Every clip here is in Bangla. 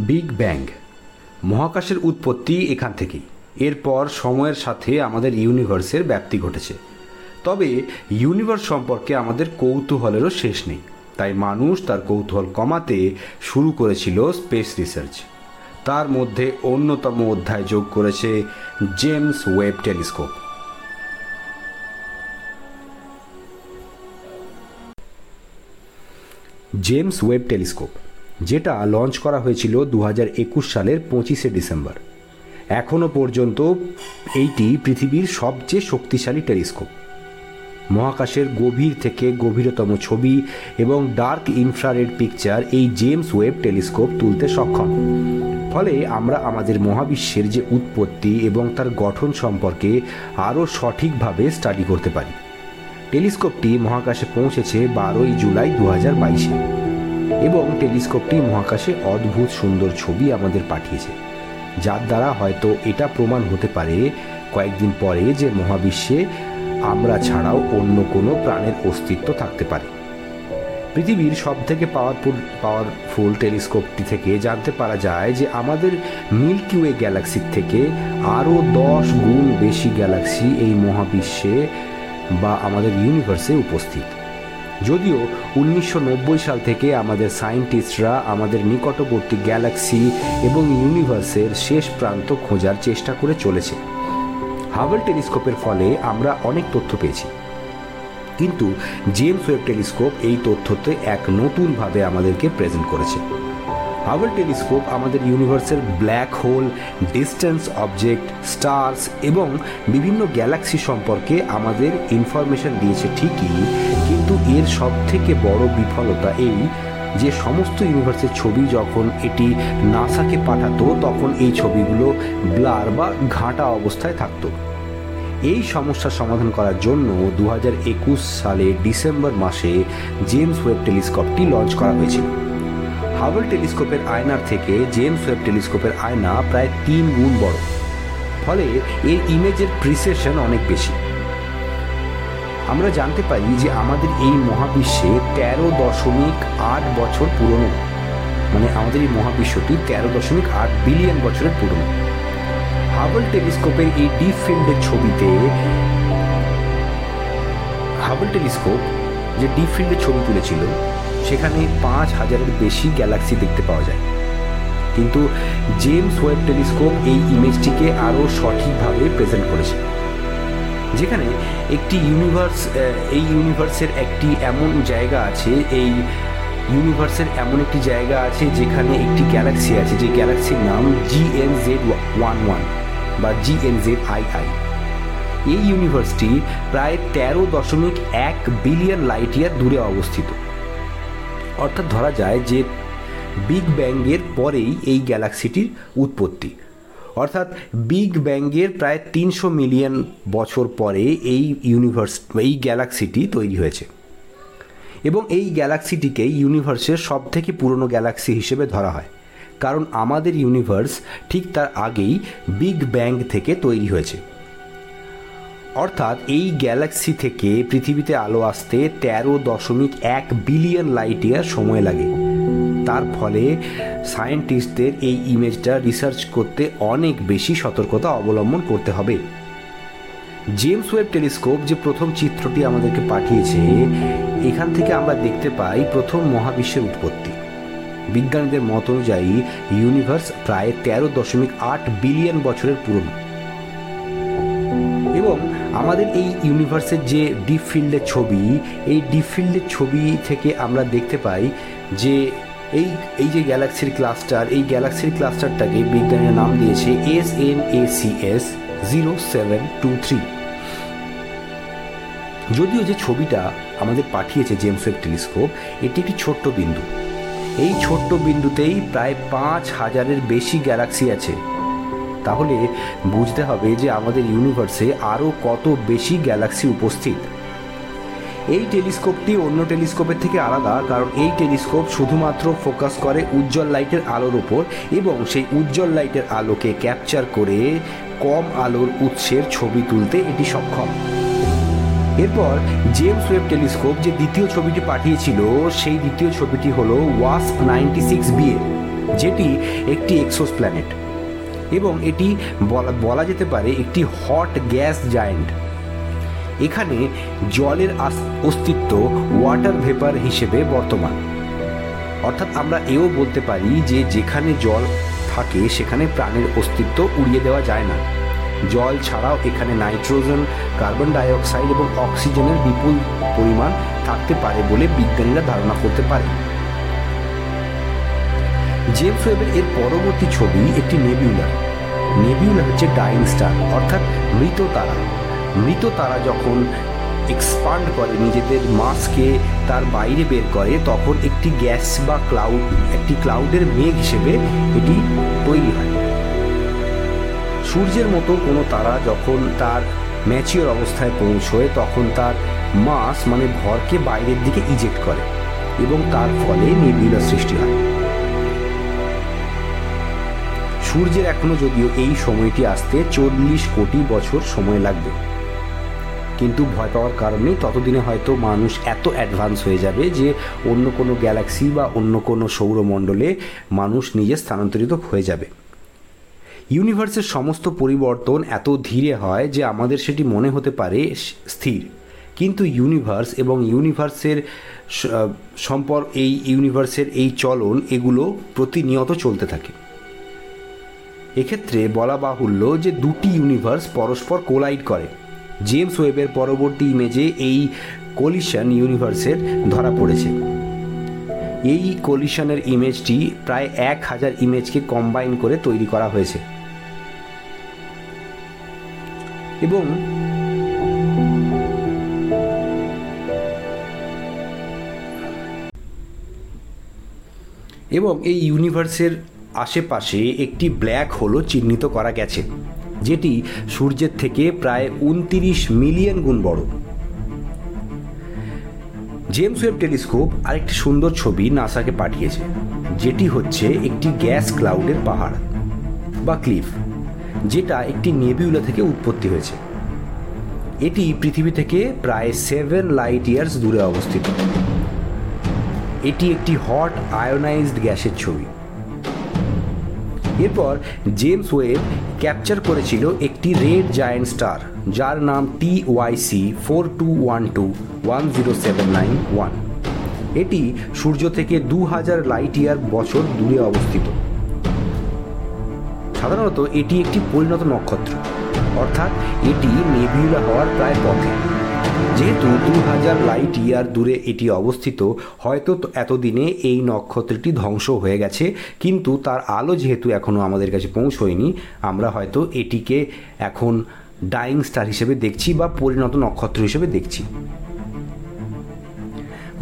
Big bang. মহাকাশের উৎপত্তি এখান থেকেই। এরপর সময়ের সাথে আমাদের ইউনিভার্সের ব্যাপ্তি ঘটেছে। তবে ইউনিভার্স সম্পর্কে আমাদের কৌতূহলেরও শেষ নেই। তাই মানুষ তার কৌতূহল কমাতে শুরু করেছিল স্পেস রিসার্চ। তার মধ্যে অন্যতম অধ্যায় যোগ করেছে James Webb telescope. James Webb telescope. যেটা লঞ্চ করা হয়েছিল দু হাজার একুশ সালের পঁচিশে ডিসেম্বর। এখনও পর্যন্ত এইটি পৃথিবীর সবচেয়ে শক্তিশালী টেলিস্কোপ। মহাকাশের গভীর থেকে গভীরতম ছবি এবং ডার্ক ইনফ্রারেড পিকচার এই জেমস ওয়েব টেলিস্কোপ তুলতে সক্ষম। ফলে আমরা আমাদের মহাবিশ্বের যে উৎপত্তি এবং তার গঠন সম্পর্কে আরও সঠিকভাবে স্টাডি করতে পারি। টেলিস্কোপটি মহাকাশে পৌঁছেছে বারোই জুলাই দু হাজার বাইশে। এবং টেলিস্কোপটি মহাকাশে অদ্ভুত সুন্দর ছবি আমাদের পাঠিয়েছে, যার দ্বারা হয়তো এটা প্রমাণ হতে পারে কয়েকদিন পরে যে মহাবিশ্বে আমরা ছাড়াও অন্য কোনো প্রাণের অস্তিত্ব থাকতে পারে। পৃথিবীর সব থেকে পাওয়ারফুল পাওয়ারফুল টেলিস্কোপটি থেকে জানতে পারা যায় যে আমাদের মিল্কি ওয়ে গ্যালাক্সির থেকে আরও দশ গুণ বেশি গ্যালাক্সি এই মহাবিশ্বে বা আমাদের ইউনিভার্সে উপস্থিত। যদিও উনিশশো নব্বই সাল থেকে আমাদের সায়েন্টিস্টরা আমাদের নিকটবর্তী গ্যালাক্সি এবং ইউনিভার্সের শেষ প্রান্ত খোঁজার চেষ্টা করে চলেছে। হাবল টেলিস্কোপের ফলে আমরা অনেক তথ্য পেয়েছি। কিন্তু জেমস ওয়েব টেলিস্কোপ এই তথ্যতে এক নতুনভাবে আমাদেরকে প্রেজেন্ট করেছে। হাবল টেলিস্কোপ আমাদের ইউনিভার্সের black hole, distance object, stars এবং বিভিন্ন গ্যালাক্সি সম্পর্কে আমাদের ইনফরমেশন দিয়েছে ঠিকই কিন্তু এর সব থেকে বড় বিফলতা এই যে সমস্ত ইউনিভার্সের ছবি যখন এটি নাসাকে পাঠাতো, তখন এই ছবিগুলো ব্লার বা ঘাঁটা অবস্থায় থাকতো। এই সমস্যার সমাধান করার জন্য দু হাজার একুশ সালে ডিসেম্বর মাসে জেমস ওয়েব টেলিস্কোপটি লঞ্চ করা হয়েছিল। হাবল টেলিস্কোপের আয়নার থেকে জেমস ওয়েব টেলিস্কোপের আয়না প্রায় তিন গুণ বড়। ফলে এর ইমেজের প্রিসেশন অনেক বেশি। আমরা জানতে পারি যে আমাদের এই মহাবিশ্বে তেরো দশমিক আট বছর পুরনো। মানে আমাদের এই মহাবিশ্বটি তেরো দশমিক আট বিলিয়ন বছরের পুরনো। হাবল টেলিস্কোপের এই ডিপ ফিল্ডের ছবিতে হাবল টেলিস্কোপ যে ডিপ ফিল্ডের ছবি তুলেছিল, সেখানে পাঁচ হাজারের বেশি গ্যালাক্সি দেখতে পাওয়া যায়। কিন্তু জেমস ওয়েব টেলিস্কোপ এই ইমেজটিকে আরও সঠিকভাবে প্রেজেন্ট করেছে। যেখানে একটি ইউনিভার্স এই ইউনিভার্সের একটি এমন জায়গা আছে, এই ইউনিভার্সের এমন একটি জায়গা আছে যেখানে একটি গ্যালাক্সি আছে, যে গ্যালাক্সির নাম G N Z one one বা G N Z I I এই ইউনিভার্সটি প্রায় তেরো দশমিক এক বিলিয়ন লাইট ইয়ার দূরে অবস্থিত। অর্থাৎ ধরা যায় যে বিগ ব্যাংয়ের পরেই এই গ্যালাক্সিটির উৎপত্তি। অর্থাৎ বিগ ব্যাংয়ের প্রায় তিনশো মিলিয়ন বছর পরে এই ইউনিভার্স এই গ্যালাক্সিটি তৈরি হয়েছে। এবং এই গ্যালাক্সিটিকে ইউনিভার্সের সব থেকে পুরনো গ্যালাক্সি হিসেবে ধরা হয়। কারণ আমাদের ইউনিভার্স ঠিক তার আগেই বিগ ব্যাং থেকে তৈরি হয়েছে। অর্থাৎ এই গ্যালাক্সি থেকে পৃথিবীতে আলো আসতে তেরো দশমিক এক বিলিয়ন লাইট ইয়ার সময় লাগে। তার ফলে সায়েন্টিস্টদের এই ইমেজটা রিসার্চ করতে অনেক বেশি সতর্কতা অবলম্বন করতে হবে। জেমস ওয়েব টেলিস্কোপ যে প্রথম চিত্রটি আমাদেরকে পাঠিয়েছে, এখান থেকে আমরা দেখতে পাই প্রথম মহাবিশ্বের উৎপত্তি। বিজ্ঞানীদের মত অনুযায়ী, ইউনিভার্স প্রায় তেরো দশমিক আট বিলিয়ন বছরের পুরনো। এবং আমাদের এই ইউনিভার্সের যে ডিপ ফিল্ডের ছবি, এই ডিপ ফিল্ডের ছবি থেকে আমরা দেখতে পাই যে এই এই যে গ্যালাক্সির ক্লাস্টার এই গ্যালাক্সির ক্লাস্টারটাকে বিজ্ঞানীরা নাম দিয়েছে S N A C S zero seven two three যদিও যে ছবিটা আমাদের পাঠিয়েছে জেমস ওয়েব টেলিস্কোপ এটি একটি ছোট্ট বিন্দু। এই ছোট্ট বিন্দুতেই প্রায় পাঁচ হাজারের বেশি গ্যালাক্সি আছে। তাহলে বুঝতে হবে যে আমাদের ইউনিভার্সে আরও কত বেশি গ্যালাক্সি উপস্থিত। এই টেলিস্কোপটি অন্য টেলিস্কোপের থেকে আলাদা, কারণ এই টেলিস্কোপ শুধুমাত্র ফোকাস করে উজ্জ্বল লাইটের আলোর উপর এবং সেই উজ্জ্বল লাইটের আলোকে ক্যাপচার করে কম আলোর উৎসের ছবি তুলতে এটি সক্ষম। এরপর জেমস ওয়েব টেলিস্কোপ যে দ্বিতীয় ছবিটি পাঠিয়েছিল, সেই দ্বিতীয় ছবিটি হলো ওয়াস নাইনটি সিক্স বিএ যেটি একটি এক্সোস প্ল্যানেট। এবং এটি বলা যেতে পারে একটি হট গ্যাস জায়েন্ট। এখানে জলের অস্তিত্ব ওয়াটার ভেপার হিসেবে বর্তমান। অর্থাৎ আমরা এও বলতে পারি যে যেখানে জল থাকে সেখানে প্রাণের অস্তিত্ব উড়িয়ে দেওয়া যায় না। জল ছাড়াও এখানে নাইট্রোজেন, কার্বন ডাইঅক্সাইড এবং অক্সিজেনের বিপুল পরিমাণ থাকতে পারে বলে বিজ্ঞানীরা ধারণা করতে পারে। জেমস ওয়েবের এর পরবর্তী ছবি একটি নেবিউলার। নেবিউলা হচ্ছে ডাইং স্টার, অর্থাৎ মৃত তারা। মৃত তারা যখন এক্সপান্ড করে, নিজেদের মাসকে তার বাইরে বের করে, তখন একটি গ্যাস বা ক্লাউড একটি ক্লাউডের মেঘ হিসেবে এটি তৈরি হয়। সূর্যের মতো কোনো তারা যখন তার ম্যাচিওর অবস্থায় পৌঁছয়, তখন তার মাস মানে ভরকে বাইরের দিকে ইজেক্ট করে এবং তার ফলে নির্বিলা সৃষ্টি হয়। সূর্যের এখনও যদিও এই সময়টি আসতে চল্লিশ কোটি বছর সময় লাগবে। কিন্তু ভয় পাওয়ার কারণে ততদিনে হয়তো মানুষ এত অ্যাডভান্স হয়ে যাবে যে অন্য কোনো গ্যালাক্সি বা অন্য কোনো সৌরমণ্ডলে মানুষ নিজে স্থানান্তরিত হয়ে যাবে। ইউনিভার্সের সমস্ত পরিবর্তন এত ধীরে হয় যে আমাদের সেটি মনে হতে পারে স্থির। কিন্তু ইউনিভার্স এবং ইউনিভার্সের সম্পর্ক এই ইউনিভার্সের এই চলন এগুলো প্রতিনিয়ত চলতে থাকে। এক্ষেত্রে বলা বাহুল্য যে দুটি ইউনিভার্স পরস্পর কোলাইড করে। জেমস ওয়েবের পরবর্তী ইমেজে এই কলিশন ইউনিভার্সের ধরা পড়েছে। এই কলিশনের ইমেজটি প্রায় এক হাজার ইমেজকে কম্বাইন করে তৈরি করা হয়েছে। এবং এবং এই ইউনিভার্সের আশেপাশে একটি ব্ল্যাক হোলও চিহ্নিত করা গেছে। যেটি সূর্যের থেকে প্রায় উনতিরিশ মিলিয়ন গুণ বড়। জেমস ওয়েব টেলিস্কোপ আরেকটি সুন্দর ছবি নাসাকে পাঠিয়েছে, যেটি হচ্ছে একটি গ্যাস ক্লাউডের পাহাড় বা ক্লিফ, যেটা একটি নেবিউলা থেকে উৎপত্তি হয়েছে। এটি পৃথিবী থেকে প্রায় সেভেন লাইট ইয়ার্স দূরে অবস্থিত। এটি একটি হট আয়োনাইজড গ্যাসের ছবি। এরপর জেমস ওয়েব ক্যাপচার করেছিল একটি রেড জায়েন্ট স্টার যার নাম T YC four two one two one zero seven nine one এটি সূর্য থেকে দু হাজার লাইট ইয়ার বছর দূরে অবস্থিত। সাধারণত এটি একটি পরিণত নক্ষত্র, অর্থাৎ এটি নেভিউলা হওয়ার প্রায় পথে। যেহেতু দু হাজার লাইট ইয়ার দূরে এটি অবস্থিত, হয়তো এতদিনে এই নক্ষত্রটি ধ্বংস হয়ে গেছে, কিন্তু তার আলো যেহেতু এখনও আমাদের কাছে পৌঁছয়নি, আমরা হয়তো এটিকে এখন ডাইং স্টার হিসেবে দেখছি বা পরিণত নক্ষত্র হিসেবে দেখছি।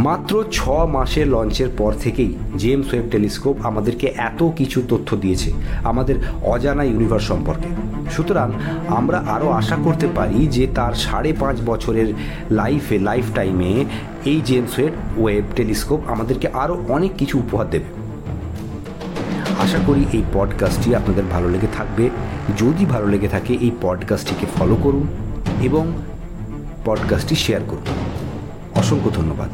মাত্র ছ মাসের লঞ্চের পর থেকেই জেমস ওয়েব টেলিস্কোপ আমাদেরকে এত কিছু তথ্য দিয়েছে, আমাদের অজানা ইউনিভার্স সম্পর্কে। সুতরাং আমরা আরও আশা করতে পারি যে তার সাড়ে পাঁচ বছরের লাইফে লাইফ টাইমে এই জেমস ওয়েব ওয়েব টেলিস্কোপ আমাদেরকে আরও অনেক কিছু উপহার দেবে। আশা করি এই পডকাস্টটি আপনাদের ভালো লেগে থাকবে। যদি ভালো লেগে থাকে, এই পডকাস্টটিকে ফলো করুন এবং পডকাস্টটি শেয়ার করুন। অসংখ্য ধন্যবাদ।